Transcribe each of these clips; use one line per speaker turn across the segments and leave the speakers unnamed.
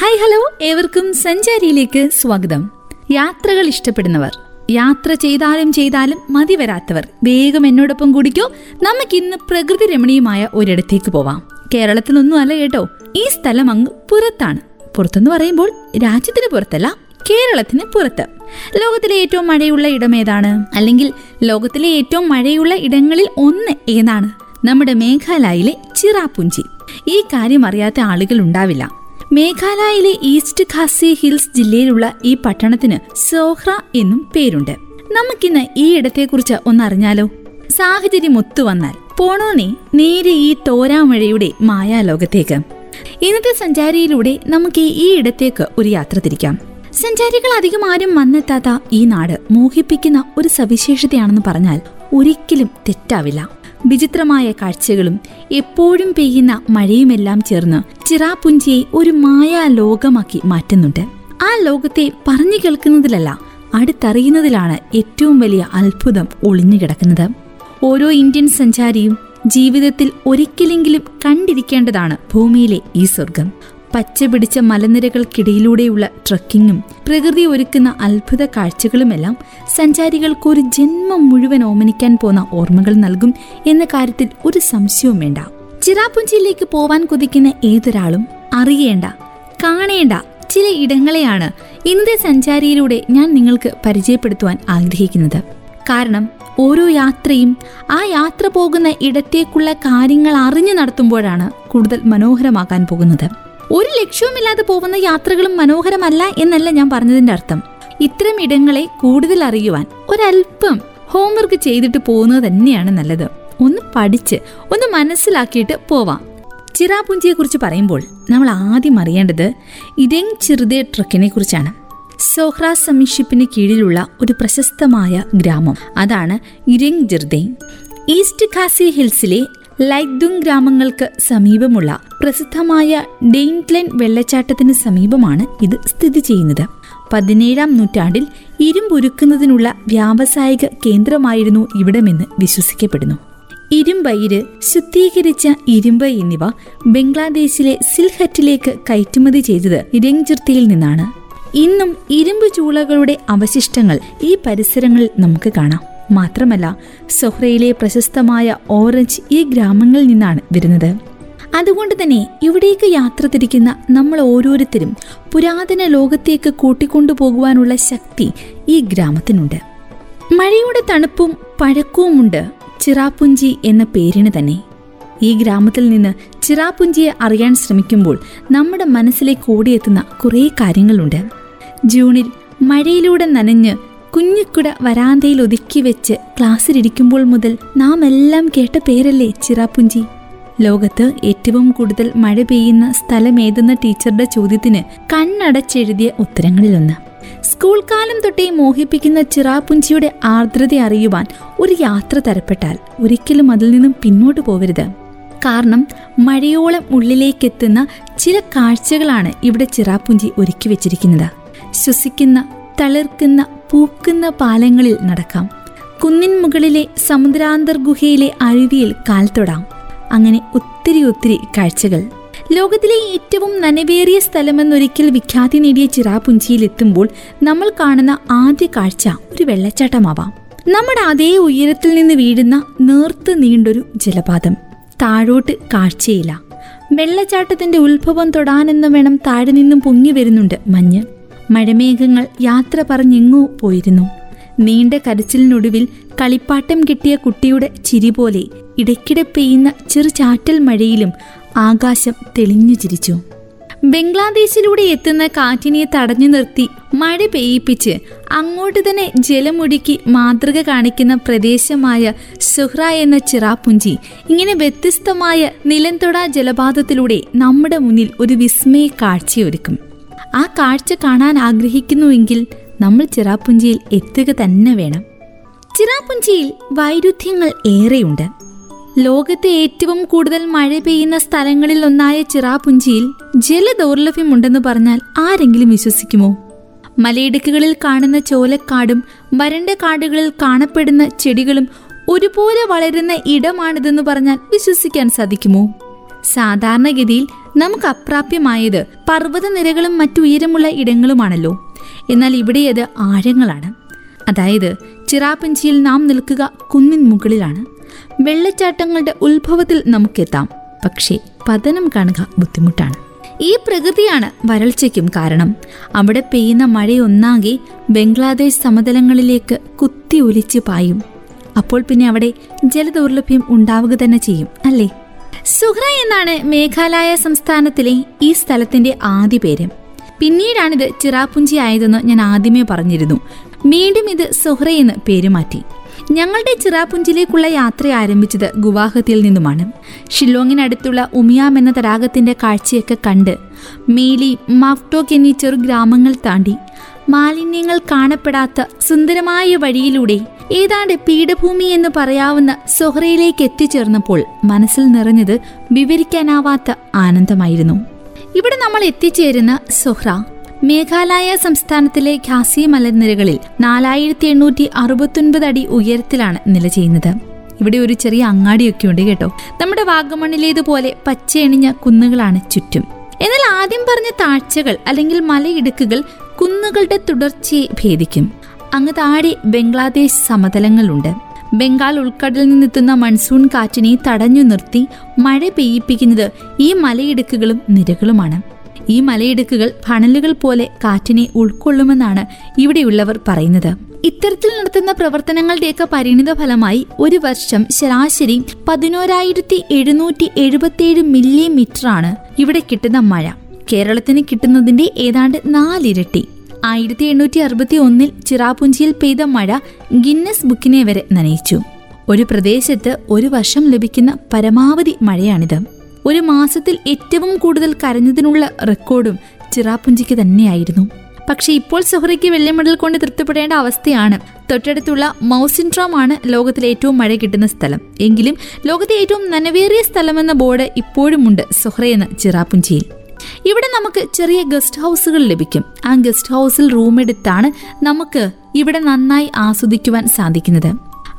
Hi hello. ഏവർക്കും സഞ്ചാരിയിലേക്ക് സ്വാഗതം. യാത്രകൾ ഇഷ്ടപ്പെടുന്നവർ യാത്ര ചെയ്താലും ചെയ്താലും മതി വരാത്തവർ വേഗം എന്നോടൊപ്പം കൂടിക്കോ. നമുക്ക് ഇന്ന് പ്രകൃതി രമണീയമായ ഒരിടത്തേക്ക് പോവാം. കേരളത്തിൽ നിന്നും അല്ല കേട്ടോ ഈ സ്ഥലം അങ്ങ് പുറത്താണ്. പുറത്തെന്ന് പറയുമ്പോൾ രാജ്യത്തിന് പുറത്തല്ല കേരളത്തിന് പുറത്ത്. ലോകത്തിലെ ഏറ്റവും മഴയുള്ള ഇടം ഏതാണ്? അല്ലെങ്കിൽ ലോകത്തിലെ ഏറ്റവും മഴയുള്ള ഇടങ്ങളിൽ ഒന്ന് ഏതാണ്? നമ്മുടെ മേഘാലയയിലെ ചിറാപുഞ്ചി. ഈ കാര്യം അറിയാത്ത ആളുകൾ ഉണ്ടാവില്ല. മേഘാലയയിലെ ഈസ്റ്റ് ഖാസി ഹിൽസ് ജില്ലയിലുള്ള ഈ പട്ടണത്തിന് സോഹ്ര എന്നും പേരുണ്ട്. നമുക്കിന്ന് ഈ ഇടത്തെക്കുറിച്ച് ഒന്നറിഞ്ഞാലോ? സാഹചര്യം ഒത്തുവന്നാൽ പോണോനെ നേരെ ഈ തോരാമഴയുടെ മായാലോകത്തേക്ക്. ഇന്നത്തെ സഞ്ചാരിയിലൂടെ നമുക്ക് ഈ ഇടത്തേക്ക് ഒരു യാത്ര തിരിക്കാം. സഞ്ചാരികൾ അധികം ആരും വന്നെത്താത്ത ഈ നാട് മോഹിപ്പിക്കുന്ന ഒരു സവിശേഷതയാണെന്ന് പറഞ്ഞാൽ ഒരിക്കലും തെറ്റാവില്ല. വിചിത്രമായ കാഴ്ചകളും എപ്പോഴും പെയ്യുന്ന മഴയുമെല്ലാം ചേർന്ന് ചിറാപുഞ്ചിയെ ഒരു മായാ ലോകമാക്കി മാറ്റുന്നുണ്ട്. ആ ലോകത്തെ പറഞ്ഞു കേൾക്കുന്നതിലല്ല അടുത്തറിയുന്നതിലാണ് ഏറ്റവും വലിയ അത്ഭുതം ഒളിഞ്ഞുകിടക്കുന്നത് ഓരോ ഇന്ത്യൻ സഞ്ചാരിയും ജീവിതത്തിൽ ഒരിക്കലെങ്കിലും കണ്ടിരിക്കേണ്ടതാണ് ഭൂമിയിലെ ഈ സ്വർഗം പച്ച പിടിച്ച മലനിരകൾക്കിടയിലൂടെയുള്ള ട്രക്കിങ്ങും പ്രകൃതി ഒരുക്കുന്ന അത്ഭുത കാഴ്ചകളുമെല്ലാം സഞ്ചാരികൾക്ക് ഒരു ജന്മം മുഴുവൻ ഓമനിക്കാൻ പോന്ന ഓർമ്മകൾ നൽകും എന്ന കാര്യത്തിൽ ഒരു സംശയവും വേണ്ട. ചിറാപുഞ്ചിയിലേക്ക് പോവാൻ കൊതിക്കുന്ന ഏതൊരാളും അറിയേണ്ട കാണേണ്ട ചില ഇടങ്ങളെയാണ് ഇന്നത്തെ സഞ്ചാരിയിലൂടെ ഞാൻ നിങ്ങൾക്ക് പരിചയപ്പെടുത്തുവാൻ ആഗ്രഹിക്കുന്നത്. കാരണം ഓരോ യാത്രയും ആ യാത്ര പോകുന്ന ഇടത്തേക്കുള്ള കാര്യങ്ങൾ അറിഞ്ഞു നടത്തുമ്പോഴാണ് കൂടുതൽ മനോഹരമാകാൻ പോകുന്നത്. ഒരു ലക്ഷ്യവുമില്ലാതെ പോകുന്ന യാത്രകളും മനോഹരമല്ല എന്നല്ല ഞാൻ പറഞ്ഞതിന്റെ അർത്ഥം. ഇത്തരം ഇടങ്ങളെ കൂടുതൽ അറിയുവാൻ ഒരല്പം ഹോംവർക്ക് ചെയ്തിട്ട് പോകുന്നത് തന്നെയാണ് നല്ലത്. ഒന്ന് പഠിച്ച് ഒന്ന് മനസ്സിലാക്കിയിട്ട് പോവാം. ചിറാപുഞ്ചിയെ കുറിച്ച് പറയുമ്പോൾ നമ്മൾ ആദ്യം അറിയേണ്ടത് ഇരങ് ചിറുതെ ട്രക്കിനെ കുറിച്ചാണ്. സോഹ്ര സമീഷിപ്പിന് കീഴിലുള്ള ഒരു പ്രശസ്തമായ ഗ്രാമം. അതാണ് ഇരങ് ജിർദെ ഈസ്റ്റ് ഖാസി ഹിൽസിലെ ലൈഗ്ദുങ് ഗ്രാമങ്ങൾക്ക് സമീപമുള്ള പ്രസിദ്ധമായ ഡെയിൻലൻ വെള്ളച്ചാട്ടത്തിന് സമീപമാണ് ഇത് സ്ഥിതി ചെയ്യുന്നത്. പതിനേഴാം നൂറ്റാണ്ടിൽ ഇരുമ്പുരുക്കുന്നതിനുള്ള വ്യാവസായിക കേന്ദ്രമായിരുന്നു ഇവിടമെന്ന് വിശ്വസിക്കപ്പെടുന്നു. ഇരുമ്പയിര് ശുദ്ധീകരിച്ച ഇരുമ്പ് എന്നിവ ബംഗ്ലാദേശിലെ സിൽഹറ്റിലേക്ക് കയറ്റുമതി ചെയ്തത് രംജിർത്തിയിൽ നിന്നാണ്. ഇന്നും ഇരുമ്പ് ചൂളകളുടെ അവശിഷ്ടങ്ങൾ ഈ പരിസരങ്ങളിൽ നമുക്ക് കാണാം. മാത്രമല്ല സൊഹ്രയിലെ പ്രശസ്തമായ ഓറഞ്ച് ഈ ഗ്രാമങ്ങളിൽ നിന്നാണ് വരുന്നത്. അതുകൊണ്ട് തന്നെ ഇവിടേക്ക് യാത്ര തിരിക്കുന്ന നമ്മൾ ഓരോരുത്തരും പുരാതന ലോകത്തേക്ക് കൂട്ടിക്കൊണ്ടുപോകുവാനുള്ള ശക്തി ഈ ഗ്രാമത്തിനുണ്ട്. മഴയുടെ തണുപ്പും പഴക്കവുമുണ്ട് ചിറാപുഞ്ചി എന്ന പേരിന് തന്നെ. ഈ ഗ്രാമത്തിൽ നിന്ന് ചിറാപുഞ്ചിയെ അറിയാൻ ശ്രമിക്കുമ്പോൾ നമ്മുടെ മനസ്സിലേക്ക് ഓടിയെത്തുന്ന കുറേ കാര്യങ്ങളുണ്ട്. ജൂണിൽ മഴയിലൂടെ നനഞ്ഞ് കുഞ്ഞിക്കുട വരാന്തയിൽ ഒതുക്കി വെച്ച് ക്ലാസ്സിലിരിക്കുമ്പോൾ മുതൽ നാം എല്ലാം കേട്ട പേരല്ലേ ചിറാപ്പുഞ്ചി ലോകത്ത് ഏറ്റവും കൂടുതൽ മഴ പെയ്യുന്ന സ്ഥലമേതെന്ന ടീച്ചറുടെ ചോദ്യത്തിന് കണ്ണടച്ചെഴുതിയ ഉത്തരങ്ങളിലൊന്ന്. സ്കൂൾ കാലം തൊട്ടേ മോഹിപ്പിക്കുന്ന ചിറാപ്പുഞ്ചിയുടെ ആർദ്രത അറിയുവാൻ ഒരു യാത്ര തരപ്പെട്ടാൽ ഒരിക്കലും അതിൽ നിന്നും പിന്നോട്ട് പോവരുത്. കാരണം മഴയോളം ഉള്ളിലേക്കെത്തുന്ന ചില കാഴ്ചകളാണ് ഇവിടെ ചിറാപ്പുഞ്ചി ഒരുക്കി വെച്ചിരിക്കുന്നത്. ശ്വസിക്കുന്ന തളിർക്കുന്ന പൂക്കുന്ന പാലങ്ങളിൽ നടക്കാം. കുന്നിൻ മുകളിലെ സമുദ്രാന്തർ ഗുഹയിലെ അരുവിയിൽ കാൽ തൊടാം. അങ്ങനെ ഒത്തിരി ഒത്തിരി കാഴ്ചകൾ. ലോകത്തിലെ ഏറ്റവും നനവേറിയ സ്ഥലമെന്നൊരിക്കൽ വിഖ്യാതി നേടിയ ചിറാപുഞ്ചിയിൽ എത്തുമ്പോൾ നമ്മൾ കാണുന്ന ആദ്യ കാഴ്ച ഒരു വെള്ളച്ചാട്ടമാവാം. നമ്മുടെ അതേ ഉയരത്തിൽ നിന്ന് വീഴുന്ന നേർത്ത് നീണ്ടൊരു ജലപാതം. താഴോട്ട് കാഴ്ചയില്ല. വെള്ളച്ചാട്ടത്തിന്റെ ഉത്ഭവം തൊടാനെന്ന് വേണം താഴെ നിന്നും പൊങ്ങി വരുന്നുണ്ട് മഞ്ഞ്. മഴമേഘങ്ങൾ യാത്ര പറഞ്ഞെങ്ങോ പോയിരുന്നു. നീണ്ട കരച്ചിലിനൊടുവിൽ കളിപ്പാട്ടം കിട്ടിയ കുട്ടിയുടെ ചിരി പോലെ ഇടയ്ക്കിടെ പെയ്യുന്ന ചെറു ചാറ്റൽ മഴയിലും ആകാശം തെളിഞ്ഞു ചിരിച്ചു. ബംഗ്ലാദേശിലൂടെ എത്തുന്ന കാറ്റിനെ തടഞ്ഞു നിർത്തി മഴ പെയ്യിപ്പിച്ച് അങ്ങോട്ട് തന്നെ ജലമൊഴുക്കി മാതൃക കാണിക്കുന്ന പ്രദേശമായ സുഹ്ര എന്ന ചിറാപുഞ്ചി ഇങ്ങനെ വ്യത്യസ്തമായ നിലംതൊട ജലപാതത്തിലൂടെ നമ്മുടെ മുന്നിൽ ഒരു വിസ്മയ കാഴ്ചയൊരുക്കും. ആ കാഴ്ച കാണാൻ ആഗ്രഹിക്കുന്നുവെങ്കിൽ നമ്മൾ ചിറാപ്പുഞ്ചിയിൽ എത്തുക തന്നെ വേണം. ചിറാപുഞ്ചിയിൽ വൈരുദ്ധ്യങ്ങൾ ഏറെയുണ്ട്. ലോകത്തെ ഏറ്റവും കൂടുതൽ മഴ പെയ്യുന്ന സ്ഥലങ്ങളിൽ ഒന്നായ ചിറാപുഞ്ചിയിൽ ജലദൗർലഭ്യമുണ്ടെന്ന് പറഞ്ഞാൽ ആരെങ്കിലും വിശ്വസിക്കുമോ? മലയിടുക്കുകളിൽ കാണുന്ന ചോലക്കാടും വരണ്ട കാടുകളിൽ കാണപ്പെടുന്ന ചെടികളും ഒരുപോലെ വളരുന്ന ഇടമാണിതെന്ന് പറഞ്ഞാൽ വിശ്വസിക്കാൻ സാധിക്കുമോ? സാധാരണഗതിയിൽ നമുക്ക് അപ്രാപ്യമായത് പർവതനിരകളും മറ്റു ഉയരമുള്ള ഇടങ്ങളുമാണല്ലോ. എന്നാൽ ഇവിടെ അത് ആഴങ്ങളാണ്. അതായത് ചിറാപ്പഞ്ചിയിൽ നാം നിൽക്കുക കുന്നിൻ മുകളിലാണ്. വെള്ളച്ചാട്ടങ്ങളുടെ ഉത്ഭവത്തിൽ നമുക്കെത്താം. പക്ഷേ പതനം കാണുക ബുദ്ധിമുട്ടാണ്. ഈ പ്രകൃതിയാണ് വരൾച്ചയ്ക്കും കാരണം. അവിടെ പെയ്യുന്ന മഴയൊന്നാകെ ബംഗ്ലാദേശ് സമതലങ്ങളിലേക്ക് കുത്തി ഒലിച്ച് പായും. അപ്പോൾ പിന്നെ അവിടെ ജലദൗർലഭ്യം ഉണ്ടാവുക തന്നെ ചെയ്യും അല്ലേ? സുഹ്ര എന്നാണ് മേഘാലയ സംസ്ഥാനത്തിലെ ഈ സ്ഥലത്തിന്റെ ആദ്യ പേര്. പിന്നീടാണിത് ചിറാപുഞ്ചി ആയതെന്ന് ഞാൻ ആദ്യമേ പറഞ്ഞിരുന്നു. വീണ്ടും ഇത് സുഹ്ര എന്ന് പേരുമാറ്റി ഞങ്ങളുടെ ചിറാപുഞ്ചിലേക്കുള്ള യാത്ര ആരംഭിച്ചത് ഗുവാഹത്തിയിൽ നിന്നുമാണ്. ഷില്ലോങ്ങിനടുത്തുള്ള ഉമിയാം എന്ന തടാകത്തിന്റെ കാഴ്ചയൊക്കെ കണ്ട് മേലി മാഫ്ടോക്ക് എന്നീ ചെറു ഗ്രാമങ്ങൾ താണ്ടി മാലിന്യങ്ങൾ കാണപ്പെടാത്ത സുന്ദരമായ വഴിയിലൂടെ ഏതാണ്ട് പീഠഭൂമി എന്ന് പറയാവുന്ന സൊഹ്റയിലേക്ക് എത്തിച്ചേർന്നപ്പോൾ മനസ്സിൽ നിറഞ്ഞത് വിവരിക്കാനാവാത്ത ആനന്ദമായിരുന്നു. ഇവിടെ നമ്മൾ എത്തിച്ചേരുന്ന സൊഹ്റ മേഘാലയ സംസ്ഥാനത്തിലെ ഖാസി മലനിരകളിൽ നാലായിരത്തി എണ്ണൂറ്റി അറുപത്തൊൻപത് അടി ഉയരത്തിലാണ് നില ചെയ്യുന്നത്. ഇവിടെ ഒരു ചെറിയ അങ്ങാടിയൊക്കെ ഉണ്ട് കേട്ടോ. നമ്മുടെ വാഗമണ്ണിലേതുപോലെ പച്ചയണിഞ്ഞ കുന്നുകളാണ് ചുറ്റും. എന്നാൽ ആദ്യം പറഞ്ഞ താഴ്ചകൾ അല്ലെങ്കിൽ മലയിടുക്കുകൾ കുന്നുകളുടെ തുടർച്ചയെ ഭേദിക്കും. അങ്ങ് താഴെ ബംഗ്ലാദേശ് സമതലങ്ങളുണ്ട്. ബംഗാൾ ഉൾക്കടലിൽ നിന്നെത്തുന്ന മൺസൂൺ കാറ്റിനെ തടഞ്ഞു നിർത്തി മഴ പെയ്യിപ്പിക്കുന്നത് ഈ മലയിടുക്കുകളും നിരകളുമാണ്. ഈ മലയിടുക്കുകൾ ഫണലുകൾ പോലെ കാറ്റിനെ ഉൾക്കൊള്ളുമെന്നാണ് ഇവിടെയുള്ളവർ പറയുന്നത്. ഇത്തരത്തിൽ നടത്തുന്ന പ്രവർത്തനങ്ങളുടെയൊക്കെ പരിണിത ഫലമായി ഒരു വർഷം ശരാശരി പതിനോരായിരത്തി എഴുന്നൂറ്റി എഴുപത്തിയേഴ് മില്ലിമീറ്ററാണ് ഇവിടെ കിട്ടുന്ന മഴ. കേരളത്തിന് കിട്ടുന്നതിന്റെ ഏതാണ്ട് നാലിരട്ടി. ആയിരത്തി എണ്ണൂറ്റി അറുപത്തി ഒന്നിൽ ചിറാപുഞ്ചിയിൽ പെയ്ത മഴ ഗിന്നസ് ബുക്കിനെ വരെ നനയിച്ചു. ഒരു പ്രദേശത്ത് ഒരു വർഷം ലഭിക്കുന്ന പരമാവധി മഴയാണിത്. ഒരു മാസത്തിൽ ഏറ്റവും കൂടുതൽ കരഞ്ഞതിനുള്ള റെക്കോർഡും ചിറാപുഞ്ചിക്ക് തന്നെയായിരുന്നു. പക്ഷേ ഇപ്പോൾ സുഹറയ്ക്ക് വെള്ളി മെഡൽ കൊണ്ട് തൃപ്തിപ്പെടേണ്ട അവസ്ഥയാണ്. തൊട്ടടുത്തുള്ള മൗസിൻട്രോം ആണ് ലോകത്തിലെ ഏറ്റവും മഴ കിട്ടുന്ന സ്ഥലം. എങ്കിലും ലോകത്തെ ഏറ്റവും നനവേറിയ സ്ഥലമെന്ന ബോർഡ് ഇപ്പോഴുമുണ്ട് സുഹറയെന്ന ചിറാപുഞ്ചിയിൽ. ഇവിടെ നമുക്ക് ചെറിയ ഗസ്റ്റ് ഹൗസുകൾ ലഭിക്കും. ആ ഗസ്റ്റ് ഹൗസിൽ റൂം എടുത്താണ് നമുക്ക് ഇവിടെ നന്നായി ആസ്വദിക്കുവാൻ സാധിക്കുന്നത്.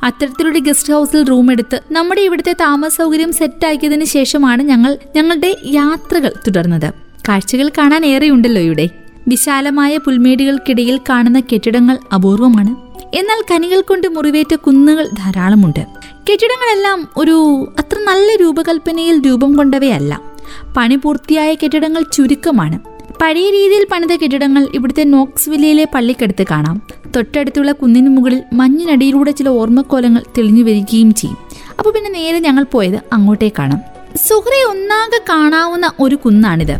അത്തരത്തിലൊരു ഗസ്റ്റ് ഹൗസിൽ റൂം എടുത്ത് നമ്മുടെ ഇവിടുത്തെ താമസ സൗകര്യം സെറ്റാക്കിയതിനു ശേഷമാണ് ഞങ്ങൾ ഞങ്ങളുടെ യാത്രകൾ തുടർന്നത്. കാഴ്ചകൾ കാണാൻ ഏറെയുണ്ടല്ലോ ഇവിടെ. വിശാലമായ പുൽമേടുകൾക്കിടയിൽ കാണുന്ന കെട്ടിടങ്ങൾ അപൂർവമാണ്. എന്നാൽ കനികൾ കൊണ്ട് മുറിവേറ്റ കുന്നുകൾ ധാരാളമുണ്ട്. കെട്ടിടങ്ങളെല്ലാം ഒരു അത്ര നല്ല രൂപകൽപ്പനയിൽ രൂപം കൊണ്ടവയല്ല. പണി പൂർത്തിയായ കെട്ടിടങ്ങൾ ചുരുക്കമാണ്. പഴയ രീതിയിൽ പണിത കെട്ടിടങ്ങൾ ഇവിടുത്തെ നോക്സ്വില്ലയിലെ പള്ളിക്കടുത്ത് കാണാം. തൊട്ടടുത്തുള്ള കുന്നിന് മുകളിൽ മഞ്ഞിനടിയിലൂടെ ചില ഓർമ്മക്കോലങ്ങൾ തെളിഞ്ഞു വരികയും ചെയ്യും. അപ്പോൾ പിന്നെ നേരെ ഞങ്ങൾ പോയത് അങ്ങോട്ടേക്കാണ്. സുഹ്രെ ഒന്നാകെ കാണാവുന്ന ഒരു കുന്നാണിത്.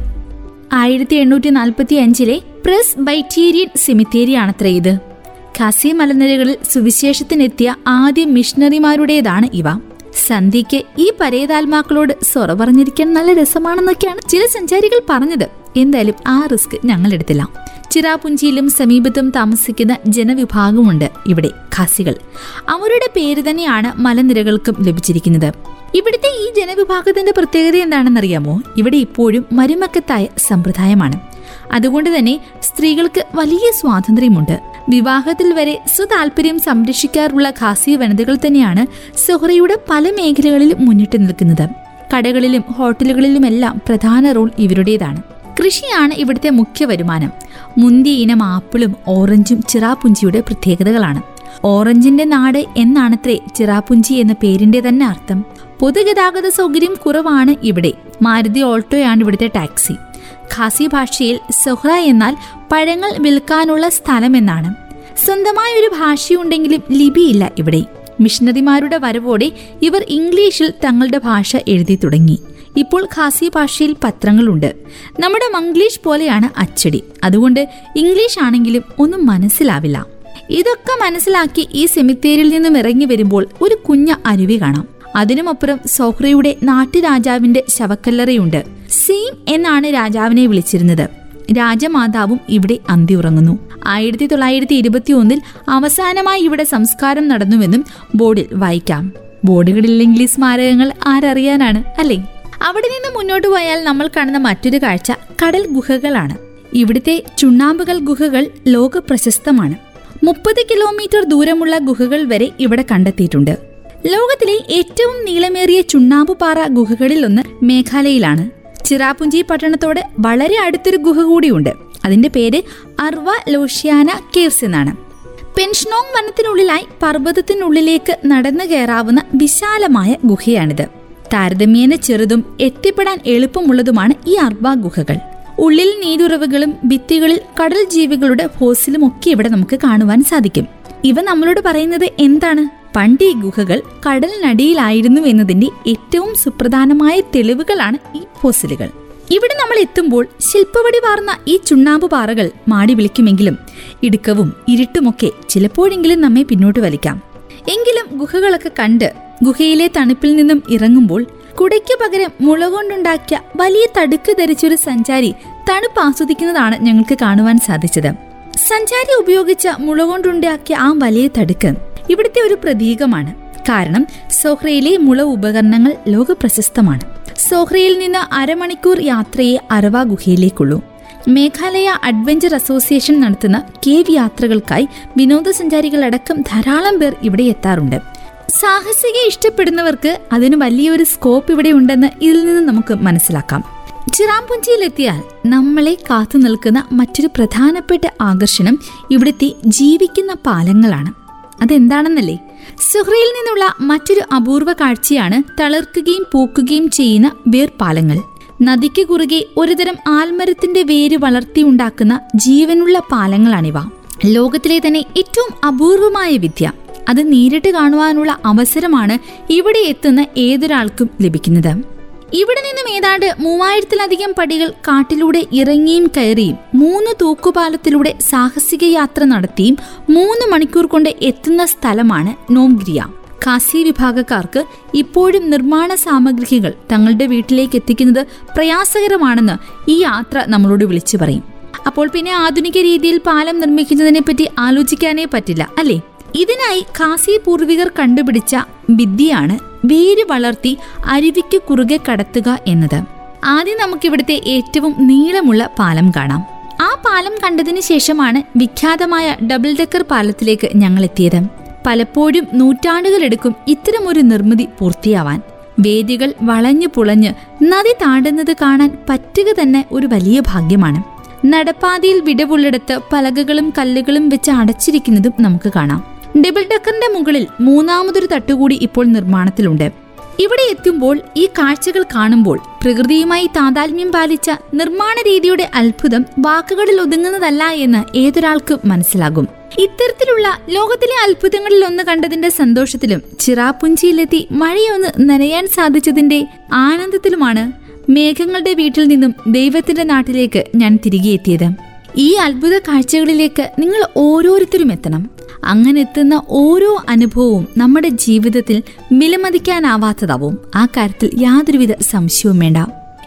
ആയിരത്തി എണ്ണൂറ്റി നാൽപ്പത്തി അഞ്ചിലെ പ്രസ് ബൈറ്റീരിയൻ സെമിത്തേരിയാണത്ര ഇത്. ഖസി മലനിരകളിൽ സുവിശേഷത്തിനെത്തിയ ആദ്യ മിഷണറിമാരുടേതാണ് ഇവ. സന്ധ്യയ്ക്ക് ഈ പരേതാത്മാക്കളോട് സൊറ പറഞ്ഞിരിക്കാൻ നല്ല രസമാണെന്നൊക്കെയാണ് ചില സഞ്ചാരികൾ പറഞ്ഞത്. എന്തായാലും ആ റിസ്ക് ഞങ്ങൾ എടുത്തില്ല ചിറാപുഞ്ചിയിലും സമീപത്തും താമസിക്കുന്ന ജനവിഭാഗമുണ്ട് ഇവിടെ ഖാസികൾ. അവരുടെ പേര് തന്നെയാണ് മലനിരകൾക്കും ലഭിച്ചിരിക്കുന്നത്. ഇവിടുത്തെ ഈ ജനവിഭാഗത്തിന്റെ പ്രത്യേകത എന്താണെന്നറിയാമോ? ഇവിടെ ഇപ്പോഴും മരുമക്കത്തായ സമ്പ്രദായമാണ്. അതുകൊണ്ട് തന്നെ സ്ത്രീകൾക്ക് വലിയ സ്വാതന്ത്ര്യമുണ്ട്. വിവാഹത്തിൽ വരെ സ്വതാൽപര്യം സംരക്ഷിക്കാറുള്ള ഖാസി വനിതകൾ തന്നെയാണ് സുഹറയുടെ പല മേഖലകളിലും മുന്നിട്ട് നിൽക്കുന്നത്. കടകളിലും ഹോട്ടലുകളിലുമെല്ലാം പ്രധാന റോൾ ഇവരുടേതാണ്. കൃഷിയാണ് ഇവിടുത്തെ മുഖ്യ വരുമാനം. മുന്തിയ ഇനം ആപ്പിളും ഓറഞ്ചും ചിറാപുഞ്ചിയുടെ പ്രത്യേകതകളാണ്. ഓറഞ്ചിന്റെ നാട് എന്നാണത്രേ ചിറാപുഞ്ചി എന്ന പേരിന്റെ തന്നെ അർത്ഥം. പൊതുഗതാഗത സൗകര്യം കുറവാണ് ഇവിടെ. മാരുതി ഓൾട്ടോയാണ് ഇവിടുത്തെ ടാക്സി. ഖാസി ഭാഷയിൽ സൊഹ്റ എന്നാൽ പഴങ്ങൾ വിൽക്കാനുള്ള സ്ഥലമെന്നാണ്. സ്വന്തമായ ഒരു ഭാഷയുണ്ടെങ്കിലും ലിപിയില്ല ഇവിടെ. മിഷണറിമാരുടെ വരവോടെ ഇവർ ഇംഗ്ലീഷിൽ തങ്ങളുടെ ഭാഷ എഴുതി തുടങ്ങി. ഇപ്പോൾ ഖാസി ഭാഷയിൽ പത്രങ്ങളുണ്ട്. നമ്മുടെ മംഗ്ലീഷ് പോലെയാണ് അച്ചടി. അതുകൊണ്ട് ഇംഗ്ലീഷ് ആണെങ്കിലും ഒന്നും മനസ്സിലാവില്ല. ഇതൊക്കെ മനസ്സിലാക്കി ഈ സെമിത്തേരിൽ നിന്നും ഇറങ്ങി വരുമ്പോൾ ഒരു കുഞ്ഞ അരുവി കാണാം. അതിനുമപ്പുറം സോഹ്രയുടെ നാട്ടുരാജാവിന്റെ ശവക്കല്ലറയുണ്ട്. സീം എന്നാണ് രാജാവിനെ വിളിച്ചിരുന്നത്. രാജമാതാവും ഇവിടെ അന്തി ഉറങ്ങുന്നു ആയിരത്തി തൊള്ളായിരത്തി ഇരുപത്തി ഒന്നിൽ അവസാനമായി ഇവിടെ സംസ്കാരം നടന്നുവെന്നും ബോർഡിൽ വായിക്കാം. ബോർഡുകളില്ലെങ്കിൽ സ്മാരകങ്ങൾ ആരറിയാനാണ് അല്ലേ? അവിടെ നിന്ന് മുന്നോട്ട് പോയാൽ നമ്മൾ കാണുന്ന മറ്റൊരു കാഴ്ച കടൽ ഗുഹകളാണ്. ഇവിടുത്തെ ചുണ്ണാമ്പുകൾ ഗുഹകൾ ലോക പ്രശസ്തമാണ് മുപ്പത് കിലോമീറ്റർ ദൂരമുള്ള ഗുഹകൾ വരെ ഇവിടെ കണ്ടെത്തിയിട്ടുണ്ട്. ലോകത്തിലെ ഏറ്റവും നീളമേറിയ ചുണ്ണാമ്പുപാറ ഗുഹകളിൽ ഒന്ന് മേഘാലയയിലാണ്. ചിറാപുഞ്ചി പട്ടണത്തോട് വളരെ അടുത്തൊരു ഗുഹ കൂടിയുണ്ട്. അതിന്റെ പേര് അർവ ലോഷ്യാന കേവ്സ് എന്നാണ്. പെൻഷനോങ് വനത്തിനുള്ളിലായി പർവതത്തിനുള്ളിലേക്ക് നടന്നു കയറാവുന്ന വിശാലമായ ഗുഹയാണിത്. താരതമ്യേന ചെറുതും എത്തിപ്പെടാൻ എളുപ്പമുള്ളതുമാണ് ഈ അർവ ഗുഹകൾ. ഉള്ളിൽ നീരുറവുകളും ഭിത്തികളിൽ കടൽ ജീവികളുടെ ഫോസിലും ഒക്കെ ഇവിടെ നമുക്ക് കാണുവാൻ സാധിക്കും. ഇവ നമ്മളോട് പറയുന്നത് എന്താണ്? പണ്ട് ഈ ഗുഹകൾ കടലിനടിയിലായിരുന്നു എന്നതിന്റെ ഏറ്റവും സുപ്രധാനമായ തെളിവുകളാണ് ഈ ഫോസിലുകൾ. ഇവിടെ നമ്മൾ എത്തുമ്പോൾ ശില്പവടി വാർന്ന ഈ ചുണ്ണാമ്പ് പാറകൾ മാടി വിളിക്കുമെങ്കിലും ഇടുക്കവും ഇരുട്ടുമൊക്കെ ചിലപ്പോഴെങ്കിലും നമ്മെ പിന്നോട്ട് വലിക്കാം. എങ്കിലും ഗുഹകളൊക്കെ കണ്ട് ഗുഹയിലെ തണുപ്പിൽ നിന്നും ഇറങ്ങുമ്പോൾ കുടയ്ക്ക് പകരം മുള കൊണ്ടുണ്ടാക്കിയ വലിയ തടുക്ക് ധരിച്ചൊരു സഞ്ചാരി തണുപ്പ് ആസ്വദിക്കുന്നതാണ് ഞങ്ങൾക്ക് കാണുവാൻ സാധിച്ചത്. സഞ്ചാരി ഉപയോഗിച്ച മുള കൊണ്ടുണ്ടാക്കിയ ആ വലിയ തടുക്ക് ഇവിടുത്തെ ഒരു പ്രതീകമാണ്. കാരണം സോഹ്രയിലെ മുള ഉപകരണങ്ങൾ ലോക പ്രശസ്തമാണ് സോഹ്രയിൽ നിന്ന് അരമണിക്കൂർ യാത്രയെ അരവ ഗുഹയിലേക്കുള്ളൂ. മേഘാലയ അഡ്വഞ്ചർ അസോസിയേഷൻ നടത്തുന്ന കേവ് യാത്രകൾക്കായി വിനോദസഞ്ചാരികളടക്കം ധാരാളം പേർ ഇവിടെ എത്താറുണ്ട്. സാഹസിക ഇഷ്ടപ്പെടുന്നവർക്ക് അതിന് വലിയൊരു സ്കോപ്പ് ഇവിടെ ഉണ്ടെന്ന് ഇതിൽ നിന്ന് നമുക്ക് മനസ്സിലാക്കാം. ചിറാമ്പുഞ്ചിയിലെത്തിയാൽ നമ്മളെ കാത്തു നിൽക്കുന്ന മറ്റൊരു പ്രധാനപ്പെട്ട ആകർഷണം ഇവിടുത്തെ ജീവിക്കുന്ന പാലങ്ങളാണ്. അതെന്താണെന്നല്ലേ? സുഹ്രയിൽ നിന്നുള്ള മറ്റൊരു അപൂർവ കാഴ്ചയാണ് തളിർക്കുകയും പൂക്കുകയും ചെയ്യുന്ന വേർപാലങ്ങൾ. നദിക്ക് കുറുകെ ഒരുതരം ആൽമരത്തിന്റെ വേര് വളർത്തിയുണ്ടാക്കുന്ന ജീവനുള്ള പാലങ്ങളാണിവ. ലോകത്തിലെ തന്നെ ഏറ്റവും അപൂർവമായ വിദ്യ. അത് നേരിട്ട് കാണുവാനുള്ള അവസരമാണ് ഇവിടെ എത്തുന്ന ഏതൊരാൾക്കും ലഭിക്കുന്നത്. ഇവിടെ നിന്നും ഏതാണ്ട് മൂവായിരത്തിലധികം പടികൾ കാട്ടിലൂടെ ഇറങ്ങിയും കയറിയും മൂന്ന് തൂക്കുപാലത്തിലൂടെ സാഹസിക യാത്ര നടത്തിയും മൂന്ന് മണിക്കൂർ കൊണ്ട് എത്തുന്ന സ്ഥലമാണ് നോംഗ്രിയ. കാസി വിഭാഗക്കാർക്ക് ഇപ്പോഴും നിർമ്മാണ സാമഗ്രികൾ തങ്ങളുടെ വീട്ടിലേക്ക് എത്തിക്കുന്നത് പ്രയാസകരമാണെന്ന് ഈ യാത്ര നമ്മളോട് വിളിച്ചു പറയും. അപ്പോൾ പിന്നെ ആധുനിക രീതിയിൽ പാലം നിർമ്മിക്കുന്നതിനെ പറ്റി ആലോചിക്കാനേ പറ്റില്ല അല്ലേ? ഇതിനായി കാസി പൂർവികർ കണ്ടുപിടിച്ച വിദ്യയാണ് വേര് വളർത്തി അരുവിക്ക് കുറുകെ കടത്തുക എന്നത്. ആദ്യം നമുക്കിവിടുത്തെ ഏറ്റവും നീളമുള്ള പാലം കാണാം. ആ പാലം കണ്ടതിന് ശേഷമാണ് വിഖ്യാതമായ ഡബിൾ ഡെക്കർ പാലത്തിലേക്ക് ഞങ്ങൾ എത്തിയത് പലപ്പോഴും നൂറ്റാണ്ടുകളെടുക്കും ഇത്തരമൊരു നിർമ്മിതി പൂർത്തിയാവാൻ. വേദികൾ വളഞ്ഞു പുളഞ്ഞ് നദി താണ്ടുന്നത് കാണാൻ പറ്റുക തന്നെ ഒരു വലിയ ഭാഗ്യമാണ്. നടപ്പാതയിൽ വിടവുള്ളിടത്ത് പലകകളും കല്ലുകളും വെച്ച് അടച്ചിരിക്കുന്നതും നമുക്ക് കാണാം. ഡബിൾ ഡക്കറിന്റെ മുകളിൽ മൂന്നാമതൊരു തട്ടുകൂടി ഇപ്പോൾ നിർമ്മാണത്തിലുണ്ട്. ഇവിടെ എത്തുമ്പോൾ ഈ കാഴ്ചകൾ കാണുമ്പോൾ പ്രകൃതിയുമായി താതാത്മ്യം പാലിച്ച നിർമ്മാണ രീതിയുടെ അത്ഭുതം വാക്കുകളിൽ ഒതുങ്ങുന്നതല്ല എന്ന് ഏതൊരാൾക്കും മനസ്സിലാകും. ഇത്തരത്തിലുള്ള ലോകത്തിലെ അത്ഭുതങ്ങളിൽ ഒന്ന് കണ്ടതിന്റെ സന്തോഷത്തിലും ചിറാപുഞ്ചിയിലെത്തി മഴയൊന്ന് നനയാൻ സാധിച്ചതിന്റെ ആനന്ദത്തിലുമാണ് മേഘങ്ങളുടെ വീട്ടിൽ നിന്നും ദൈവത്തിന്റെ നാട്ടിലേക്ക് ഞാൻ തിരികെ എത്തിയത് ഈ അത്ഭുത കാഴ്ചകളിലേക്ക് നിങ്ങൾ ഓരോരുത്തരും എത്തണം. അങ്ങനെ എത്തുന്ന ഓരോ അനുഭവവും നമ്മുടെ ജീവിതത്തിൽ വിലമതിക്കാനാവാത്തതാവും. ആ കാര്യത്തിൽ യാതൊരുവിധ സംശയവും വേണ്ട.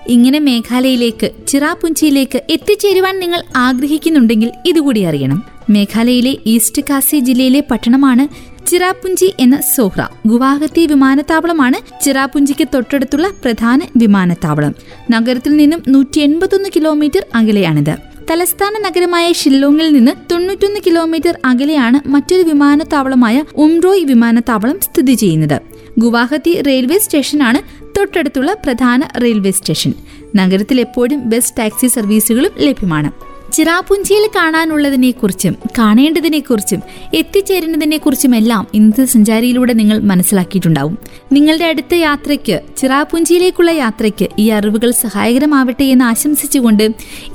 ഇങ്ങനെ മേഘാലയയിലേക്ക് ചിറാപുഞ്ചിയിലേക്ക് എത്തിച്ചേരുവാൻ നിങ്ങൾ ആഗ്രഹിക്കുന്നുണ്ടെങ്കിൽ ഇതുകൂടി അറിയണം. മേഘാലയയിലെ ഈസ്റ്റ് കാസി ജില്ലയിലെ പട്ടണമാണ് ചിറാപുഞ്ചി എന്ന സോഹ്ര ഗുവാഹത്തി വിമാനത്താവളമാണ് ചിറാപുഞ്ചിക്ക് തൊട്ടടുത്തുള്ള പ്രധാന വിമാനത്താവളം. നഗരത്തിൽ നിന്നും നൂറ്റി എൺപത്തൊന്ന് കിലോമീറ്റർ അകലെയാണിത്. തലസ്ഥാന നഗരമായ ഷില്ലോങ്ങിൽ നിന്ന് തൊണ്ണൂറ്റൊന്ന് കിലോമീറ്റർ അകലെയാണ് മറ്റൊരു വിമാനത്താവളമായ ഉംറോയ് വിമാനത്താവളം സ്ഥിതി ചെയ്യുന്നത്. ഗുവാഹത്തി റെയിൽവേ സ്റ്റേഷനാണ് തൊട്ടടുത്തുള്ള പ്രധാന റെയിൽവേ സ്റ്റേഷൻ. നഗരത്തിൽ എപ്പോഴും ബസ് ടാക്സി സർവീസുകളും ലഭ്യമാണ്. ചിറാപുഞ്ചിയിൽ കാണാനുള്ളതിനെക്കുറിച്ചും കാണേണ്ടതിനെക്കുറിച്ചും എത്തിച്ചേരേണ്ടതിനെക്കുറിച്ചുമെല്ലാം ഇന്നത്തെ സഞ്ചാരിയിലൂടെ നിങ്ങൾ മനസ്സിലാക്കിയിട്ടുണ്ടാവും. നിങ്ങളുടെ അടുത്ത യാത്രയ്ക്ക് ചിറാപുഞ്ചിയിലേക്കുള്ള യാത്രയ്ക്ക് ഈ അറിവുകൾ സഹായകരമാവട്ടെ എന്ന് ആശംസിച്ചുകൊണ്ട്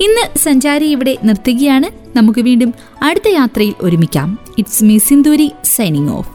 ഇന്ന് സഞ്ചാരി ഇവിടെ നിർത്തുകയാണ്. നമുക്ക് വീണ്ടും അടുത്ത യാത്രയിൽ ഒരുമിക്കാം. It's me Sinduri signing off